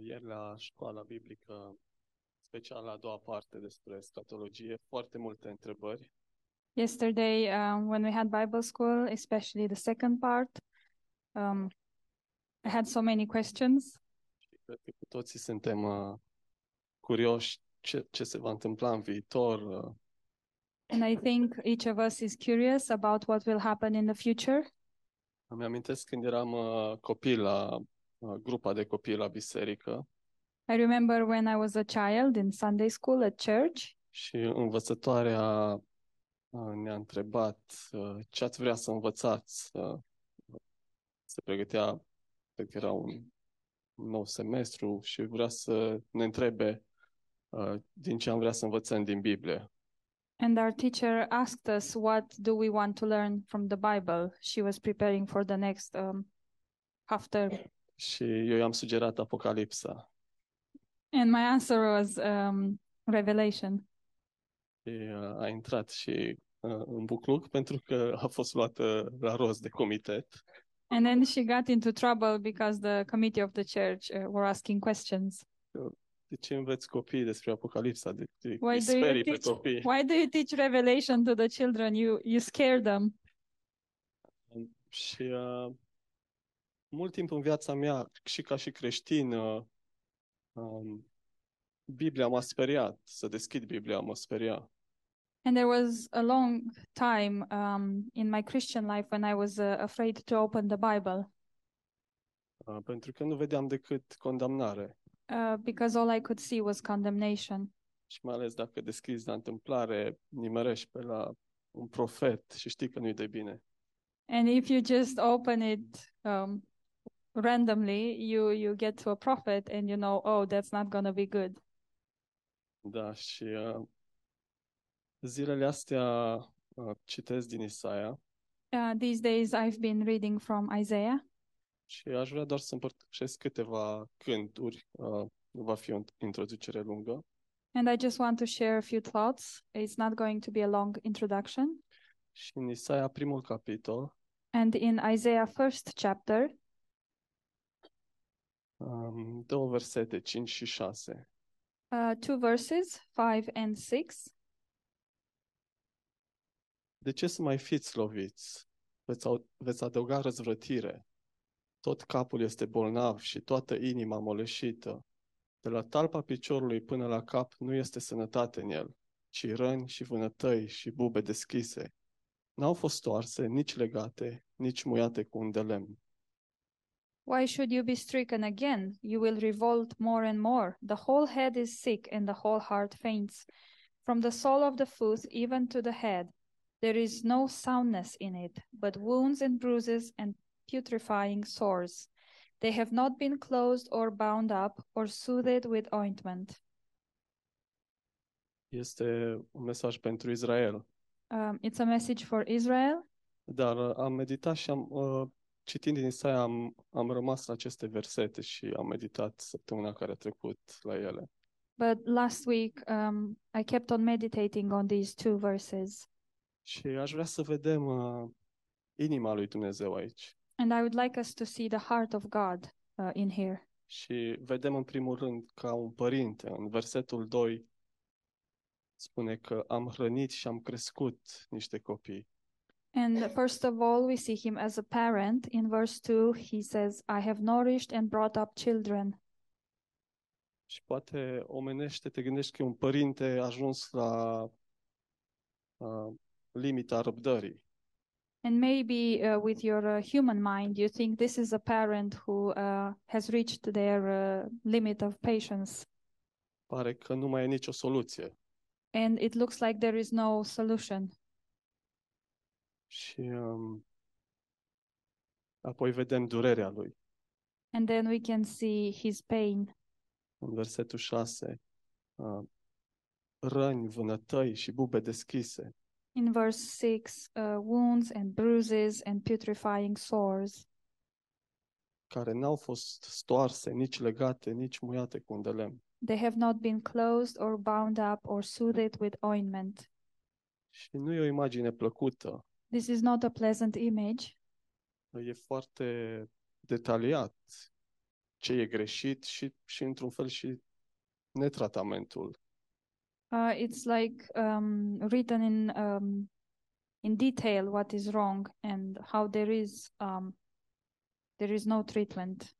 Ieri la școala biblică, special la a doua parte despre scatologie, foarte multe întrebări. Yesterday, um, when we had Bible school, especially the second part, um, I had so many questions, Și cred că cu toții suntem uh, curioși ce, ce se va întâmpla în viitor, uh, and I think each of us is curious about what will happen in the future. Îmi amintesc când eram uh, copil la uh, grupa de copii la biserică I remember when I was a child in Sunday school at church, și învățătoarea uh, ne-a întrebat uh, ce ați vrea să învățați. Uh, se pregătea, cred că era un nou semestru și vrea să ne întrebe uh, din ce am vrea să învățăm din Biblie. and our teacher asked us, What do we want to learn from the Bible? She was preparing for the next um, half term. Și eu i-am sugerat Apocalipsa. And my answer was um, Revelation. Și uh, a intrat și uh, în bucluc pentru că a fost luată la rost de comitet. And then she got into trouble because the committee of the church uh, were asking questions. De ce înveți copiii despre Apocalipsa? De ce Why îi do you sperii pe teach- copii? Why do you teach Revelation to the children? You you scare them. Și uh, mult timp în viața mea, și ca și creștin, uh, um, Biblia m-a speriat. Să deschid Biblia mă speria. And there was a long time um, in my Christian life when I was uh, afraid to open the Bible Uh, pentru că nu vedeam decât condamnare. uh, because all I could see was condemnation. Și mai ales dacă deschizi la întâmplare, nimerești pe la un profet și știi că nu-i de bine. And if you just open it um, randomly, you you get to a prophet and you know, oh, that's not going to be good. Da, și uh, zilele astea uh, citesc din Isaia Uh, these days, I've been reading from Isaiah, și aș vrea doar să împărtășesc câteva cânturi. Uh, nu va fi o introducere lungă. and I just want to share a few thoughts. It's not going to be a long introduction. Și în Isaia, primul capitol, And in Isaiah first chapter, um, două versete, 5 și 6. uh, two verses, five and six. De ce să mai fiți loviți? Veți, au- veți adăuga răzvrătire. Tot capul este bolnav și toată inima moleșită. De la talpa piciorului până la cap nu este sănătate în el, ci răni și vânătăi și bube deschise. N-au fost toarse, nici legate, nici muiate cu un de lemn. Why should you be stricken again? You will revolt more and more. The whole head is sick, and the whole heart faints. From the sole of the foot even to the head, there is no soundness in it, but wounds and bruises and putrefying sores. They have not been closed or bound up or soothed with ointment. Este un mesaj pentru Israel. Um, it's a message for Israel. Dar am meditat și am, uh, citind din Isaia, am, am rămas la aceste versete și am meditat săptămâna care a trecut la ele. But last week, um, I kept on meditating on these two verses. Și aș vrea să vedem uh, inima lui Dumnezeu aici. And I would like us to see the heart of God uh, in here. Și vedem în primul rând ca un părinte. În versetul 2 spune că am hrănit și am crescut niște copii. And first of all, we see him as a parent. In verse 2, he says, I have nourished and brought up children. Și poate omenește, te gândești că e un părinte ajuns la uh, limita răbdării. And maybe uh, with your uh, human mind, you think this is a parent who uh, has reached their uh, limit of patience. Pare că nu mai e nicio soluție. And it looks like there is no solution. Și um, apoi vedem durerea lui. And then we can see his pain. În versetul 6, uh, răni, vânătăi și bube deschise. In verse 6, uh, wounds and bruises and putrefying sores. care n-au fost stoarse, nici legate, nici muiate cu un de lemn. They have not been closed or bound up or soothed with ointment. Și nu e o imagine plăcută, This is not a pleasant image. e foarte detaliat ce e greșit și, și într-un fel și netratamentul. Uh, it's like um, written in um, in detail what is wrong and how there is um, there is no treatment.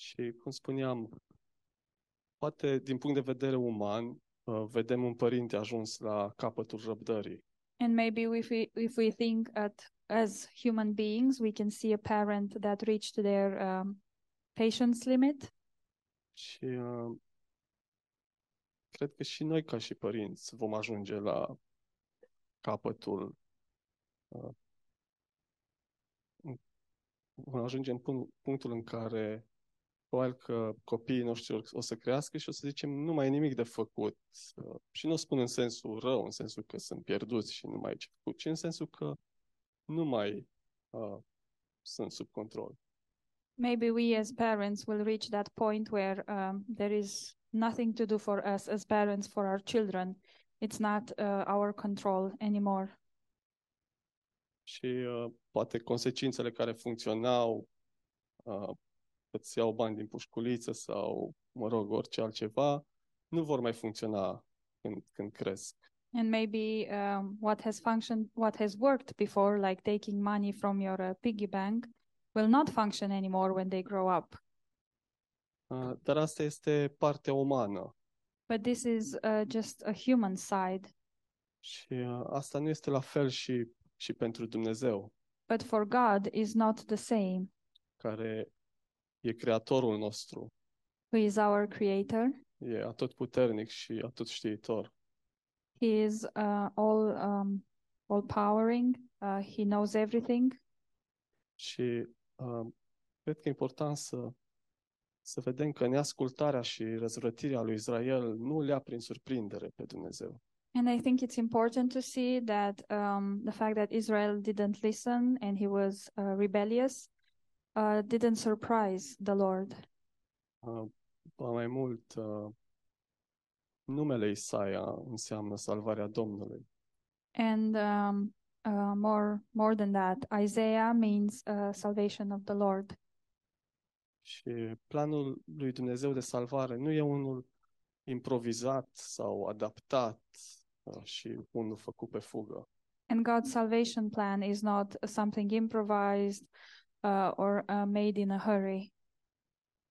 Și, cum spuneam, poate din punct de vedere uman, uh, vedem un părinte ajuns la capătul răbdării. And maybe if we if we think at as human beings, we can see a parent that reached their um, patience limit. Și uh, cred că și noi, ca și părinți, vom ajunge la capătul. Uh, vom ajunge în pun- punctul în care probabil că copiii noștri o să crească și o să zicem nu mai e nimic de făcut. Uh, și nu o spun în sensul rău, în sensul că sunt pierduți și nu mai e ce făcut, ci în sensul că nu mai uh, sunt sub control. Maybe we as parents will reach that point where um, there is nothing to do for us as parents for our children. It's not uh, our control anymore. Și uh, poate consecințele care funcționau, uh, îți iau bani din pușculiță sau, mă rog, orice altceva, nu vor mai funcționa când, când cresc. And maybe um, what has functioned, what has worked before, like taking money from your uh, piggy bank, will not function anymore when they grow up. Uh, dar asta este partea umană But this is uh, just a human side. și uh, asta nu este la fel și, și pentru Dumnezeu, But for God is not the same, care e creatorul nostru, who is our creator. e atotputernic și atotștiitor. He is uh, all um, all powering. Uh, he knows everything. Și uh, cred că e important să, să vedem că neascultarea și răzvrătirea lui Israel nu le-a prin surprindere pe Dumnezeu. And I think it's important to see that um, the fact that Israel didn't listen and he was uh, rebellious uh, didn't surprise the Lord. Uh, ba mai mult, uh, numele Isaia înseamnă salvarea Domnului. And um, uh, more more than that, Isaiah means uh, salvation of the Lord. Și planul lui Dumnezeu de salvare nu e unul improvizat sau adaptat uh, și unul făcut pe fugă. And God's salvation plan is not something improvised uh, or uh, made in a hurry.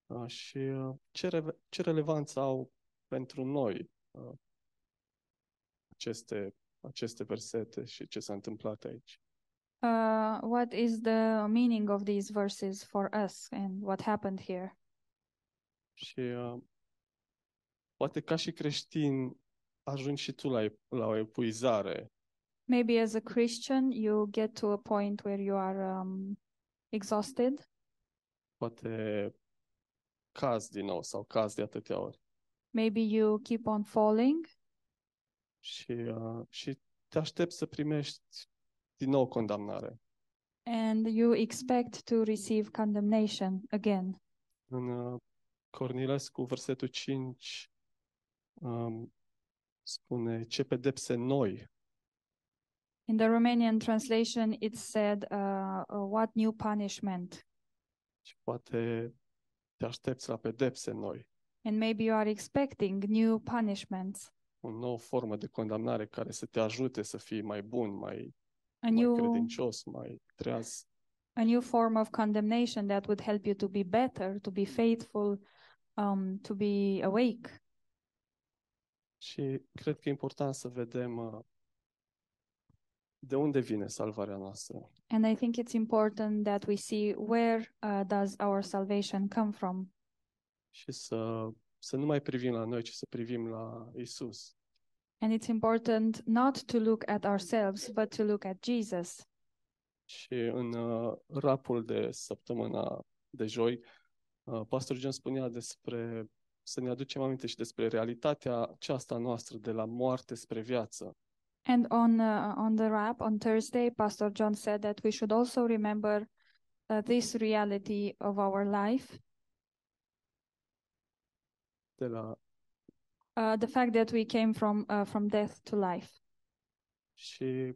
Uh, și uh, ce, re- ce relevanță au pentru noi uh, aceste, aceste versete și ce s-a întâmplat aici? Uh, what is the meaning of these verses for us and what happened here? Și uh, poate ca și creștin ajungi și tu la, e- la o epuizare Maybe as a Christian, you get to a point where you are um, exhausted. poate caz din nou sau caz de atâtea ori. Maybe you keep on falling Și, uh, și te aștepți să primești din nou condamnare. and you expect to receive condemnation again. În uh, Cornilescu, versetul 5, um, spune ce pedepse noi In the Romanian translation, it said, uh, uh, What new punishment? și poate te aștepți la pedepse noi, And maybe you are expecting new punishments, o nouă formă de condamnare care să te ajute să fii mai bun, mai, a mai new, credincios, mai treaz. a new form of condemnation that would help you to be better, to be faithful, um, to be awake. Și cred că e important să vedem uh, de unde vine salvarea noastră. And I think it's important that we see where uh, does our salvation come from, și să, să nu mai privim la noi, ci să privim la Isus. and it's important not to look at ourselves but to look at Jesus. Și în uh, rapul de săptămâna de joi, uh, Pastor John spunea despre, să ne aducem aminte și despre realitatea aceasta noastră de la moarte spre viață. And on uh, on the wrap on Thursday, Pastor John said that we should also remember uh, this reality of our life, De la, uh, the fact that we came from uh, from death to life. și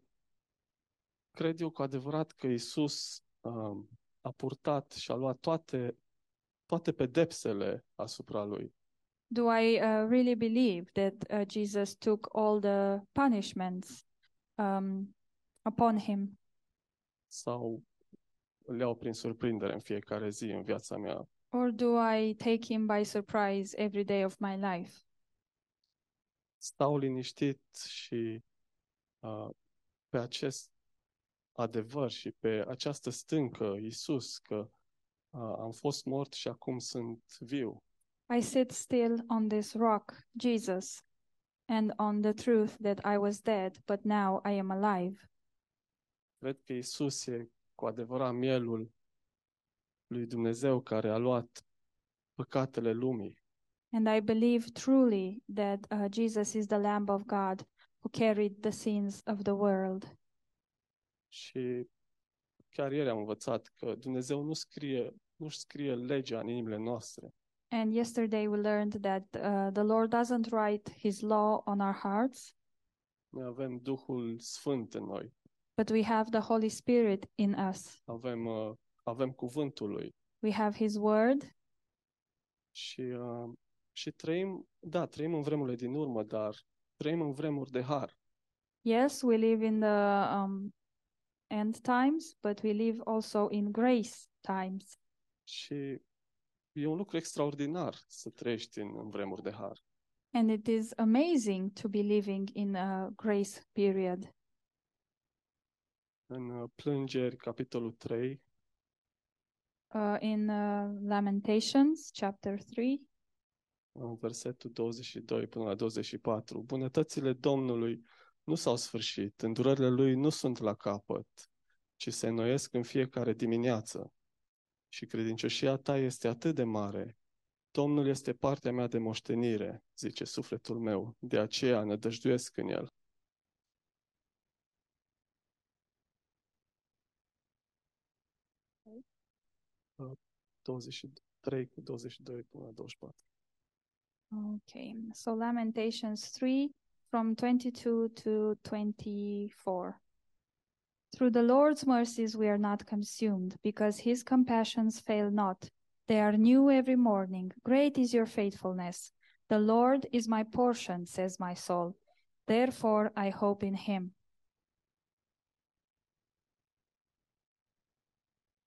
cred eu cu adevărat că Isus um, a purtat și a luat toate, toate pedepsele asupra lui. Do I uh, really believe that uh, Jesus took all the punishments um, upon him? Sau îl iau prin surprindere în fiecare zi în viața mea. Or do I take him by surprise every day of my life? Stau liniștit și uh, pe acest adevăr și pe această stâncă, Iisus, că uh, am fost mort și acum sunt viu. I sit still on this rock, Jesus, and on the truth that I was dead, but now I am alive. Cred că Iisus e cu adevărat mielul lui Dumnezeu care a luat păcatele lumii. And I believe truly that uh, Jesus is the Lamb of God who carried the sins of the world. Și chiar ieri am învățat că Dumnezeu nu scrie, nu scrie legea în inimile noastre, And yesterday we learned that uh, the Lord doesn't write his law on our hearts, Noi avem Duhul Sfânt în noi, but we have the Holy Spirit in us. avem, uh, avem cuvântul lui We have his word, și, uh, și trăim, da, trăim în vremurile din urmă, dar trăim în vremuri de har. Yes, we live in the um, end times, but we live also in grace times. Și e un lucru extraordinar să trăiești în, în vremuri de har. And it is amazing to be living in a grace period. În uh, Plângeri, capitolul 3, Uh, in uh, Lamentations chapter 3, în versetul 22 până la 24, bunătățile Domnului nu s-au sfârșit, îndurările Lui nu sunt la capăt, ci se înnoiesc în fiecare dimineață. Și credincioșia ta este atât de mare. Domnul este partea mea de moștenire, zice sufletul meu, de aceea nădăjduiesc în El. Uh, 23 cu 22 până la 24. Okay, so Lamentations 3 from 22 to 24. Through the Lord's mercies we are not consumed, because his compassions fail not. They are new every morning. Great is your faithfulness. The Lord is my portion, says my soul. Therefore I hope in him.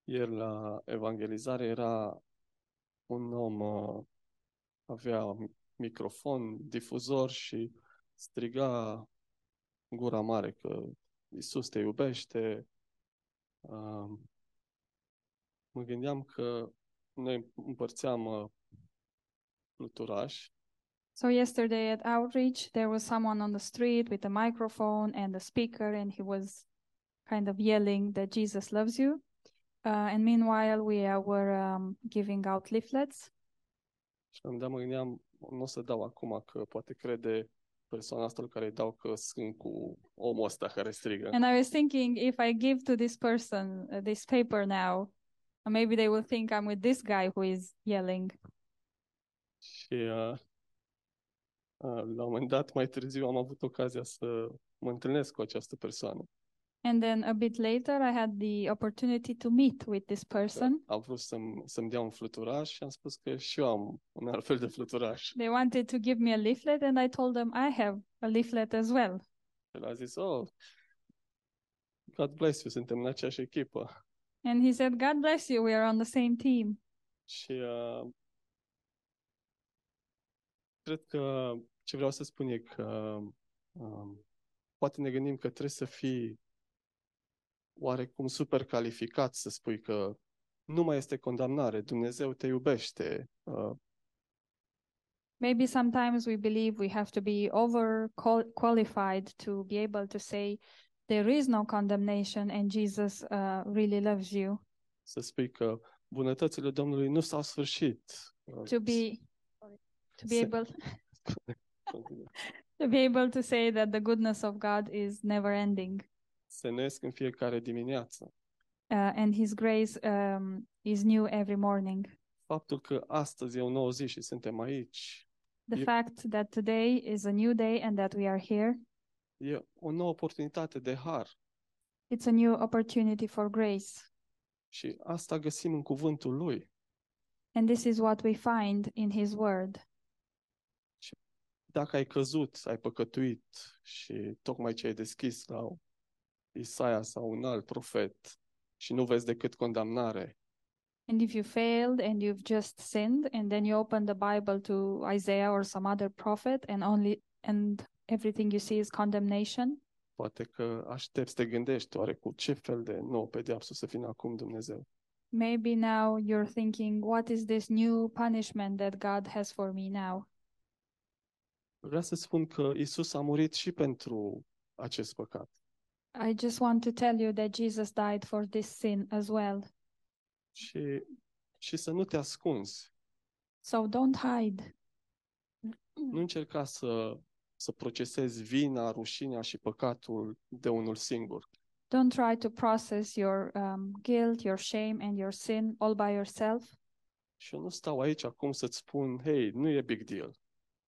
Ieri la evangelizare era un om, uh, avea microfon, difuzor și striga gura mare că Isus te iubește. Uh, Mă gândeam că noi împărțeam uh, fluturași So yesterday at outreach, there was someone on the street with a microphone and a speaker, and he was kind of yelling that Jesus loves you. Uh, and meanwhile, we uh, were um, giving out leaflets. și am dat mă gândeam, nu o să dau acum că poate crede persoana asta lui care îi dau că sunt cu omul ăsta care strigă. And I was thinking, if I give to this person uh, this paper now, maybe they will think I'm with this guy who is yelling. Și uh, uh, la un moment dat, mai târziu, am avut ocazia să mă întâlnesc cu această persoană. And then a bit later, I had the opportunity to meet with this person. Am vrut să-mi, să-mi dea un fluturaș și am spus că și eu am un alt fel de fluturaș. They wanted to give me a leaflet, and I told them I have a leaflet as well. El a zis, oh, God bless you, suntem în aceeași echipă. And he said, God bless you, we are on the same team. Și uh, cred că ce vreau să spun e că um, poate ne gândim că trebuie să fii oarecum super calificat să spui că nu mai este condamnare, Dumnezeu te iubește. Uh, Maybe sometimes we believe we have to be over qual- qualified to be able to say there is no condemnation and Jesus uh, really loves you. să spui că bunătățile Domnului nu s-au sfârșit. Uh, To be to be Se- able to be able to say that the goodness of God is never ending Se nesc în fiecare dimineață. uh, and His grace um, is new every morning. Faptul că astăzi e o nouă zi și suntem aici The You- fact that today is a new day and that we are here, e o nouă oportunitate de har. it's a new opportunity for grace. Și asta găsim în cuvântul lui. And this is what we find in His Word. Dacă ai căzut, ai păcătuit și tocmai ce ai deschis la Isaia sau un alt profet și nu vezi decât condamnare, And if you failed and you've just sinned, and then you open the Bible to Isaiah or some other prophet, and only and everything you see is condemnation, poate că aștepți, te gândești, oare cu ce fel de nou pedeapsă să vină acum Dumnezeu? maybe now you're thinking, what is this new punishment that God has for me now? Vreau să spun că Isus a murit și pentru acest păcat. I just want to tell you that Jesus died for this sin as well. Și, și să nu te ascunzi. So don't hide. Nu încerca să, să procesezi vina, rușinea și păcatul de unul singur. Don't try to process your um, guilt, your shame, and your sin all by yourself. Și eu nu stau aici acum să-ți spun, hei, nu e big deal.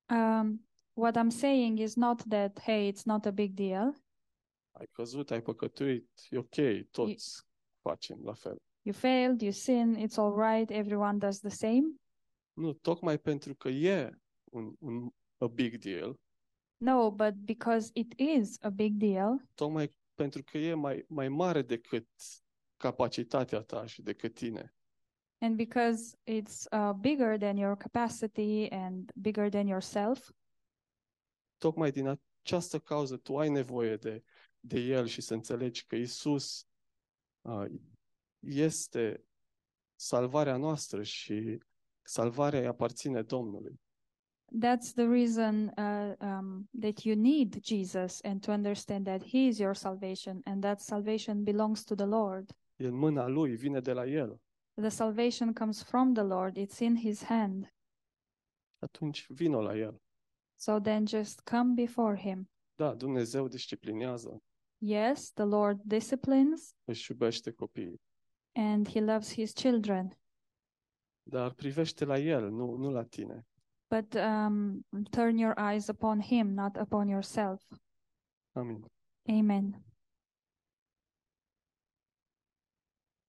Um, what I'm saying is not that, hey, it's not a big deal. Ai căzut, ai păcătuit, e ok, toți facem la fel. You failed, you sin, it's all right, everyone does the same. Nu, tocmai pentru că e un, un a big deal, No, but because it is a big deal, tocmai pentru că e mai, mai mare decât capacitatea ta și decât tine. and because it's uh, bigger than your capacity and bigger than yourself, Tocmai din această cauză tu ai nevoie de, de El și să înțelegi că Isus uh, este salvarea noastră și salvarea îi aparține Domnului. that's the reason uh, um, that you need Jesus and to understand that He is your salvation and that salvation belongs to the Lord. E în mâna Lui, vine de la El. The salvation comes from the Lord, it's in His hand. Atunci vino la El. So then just come before Him. Da, Dumnezeu disciplinează, Yes, the Lord disciplines își iubește copiii, and He loves His children, dar privește la El, nu, nu la tine. but um, turn your eyes upon Him, not upon yourself. Amin. Amen.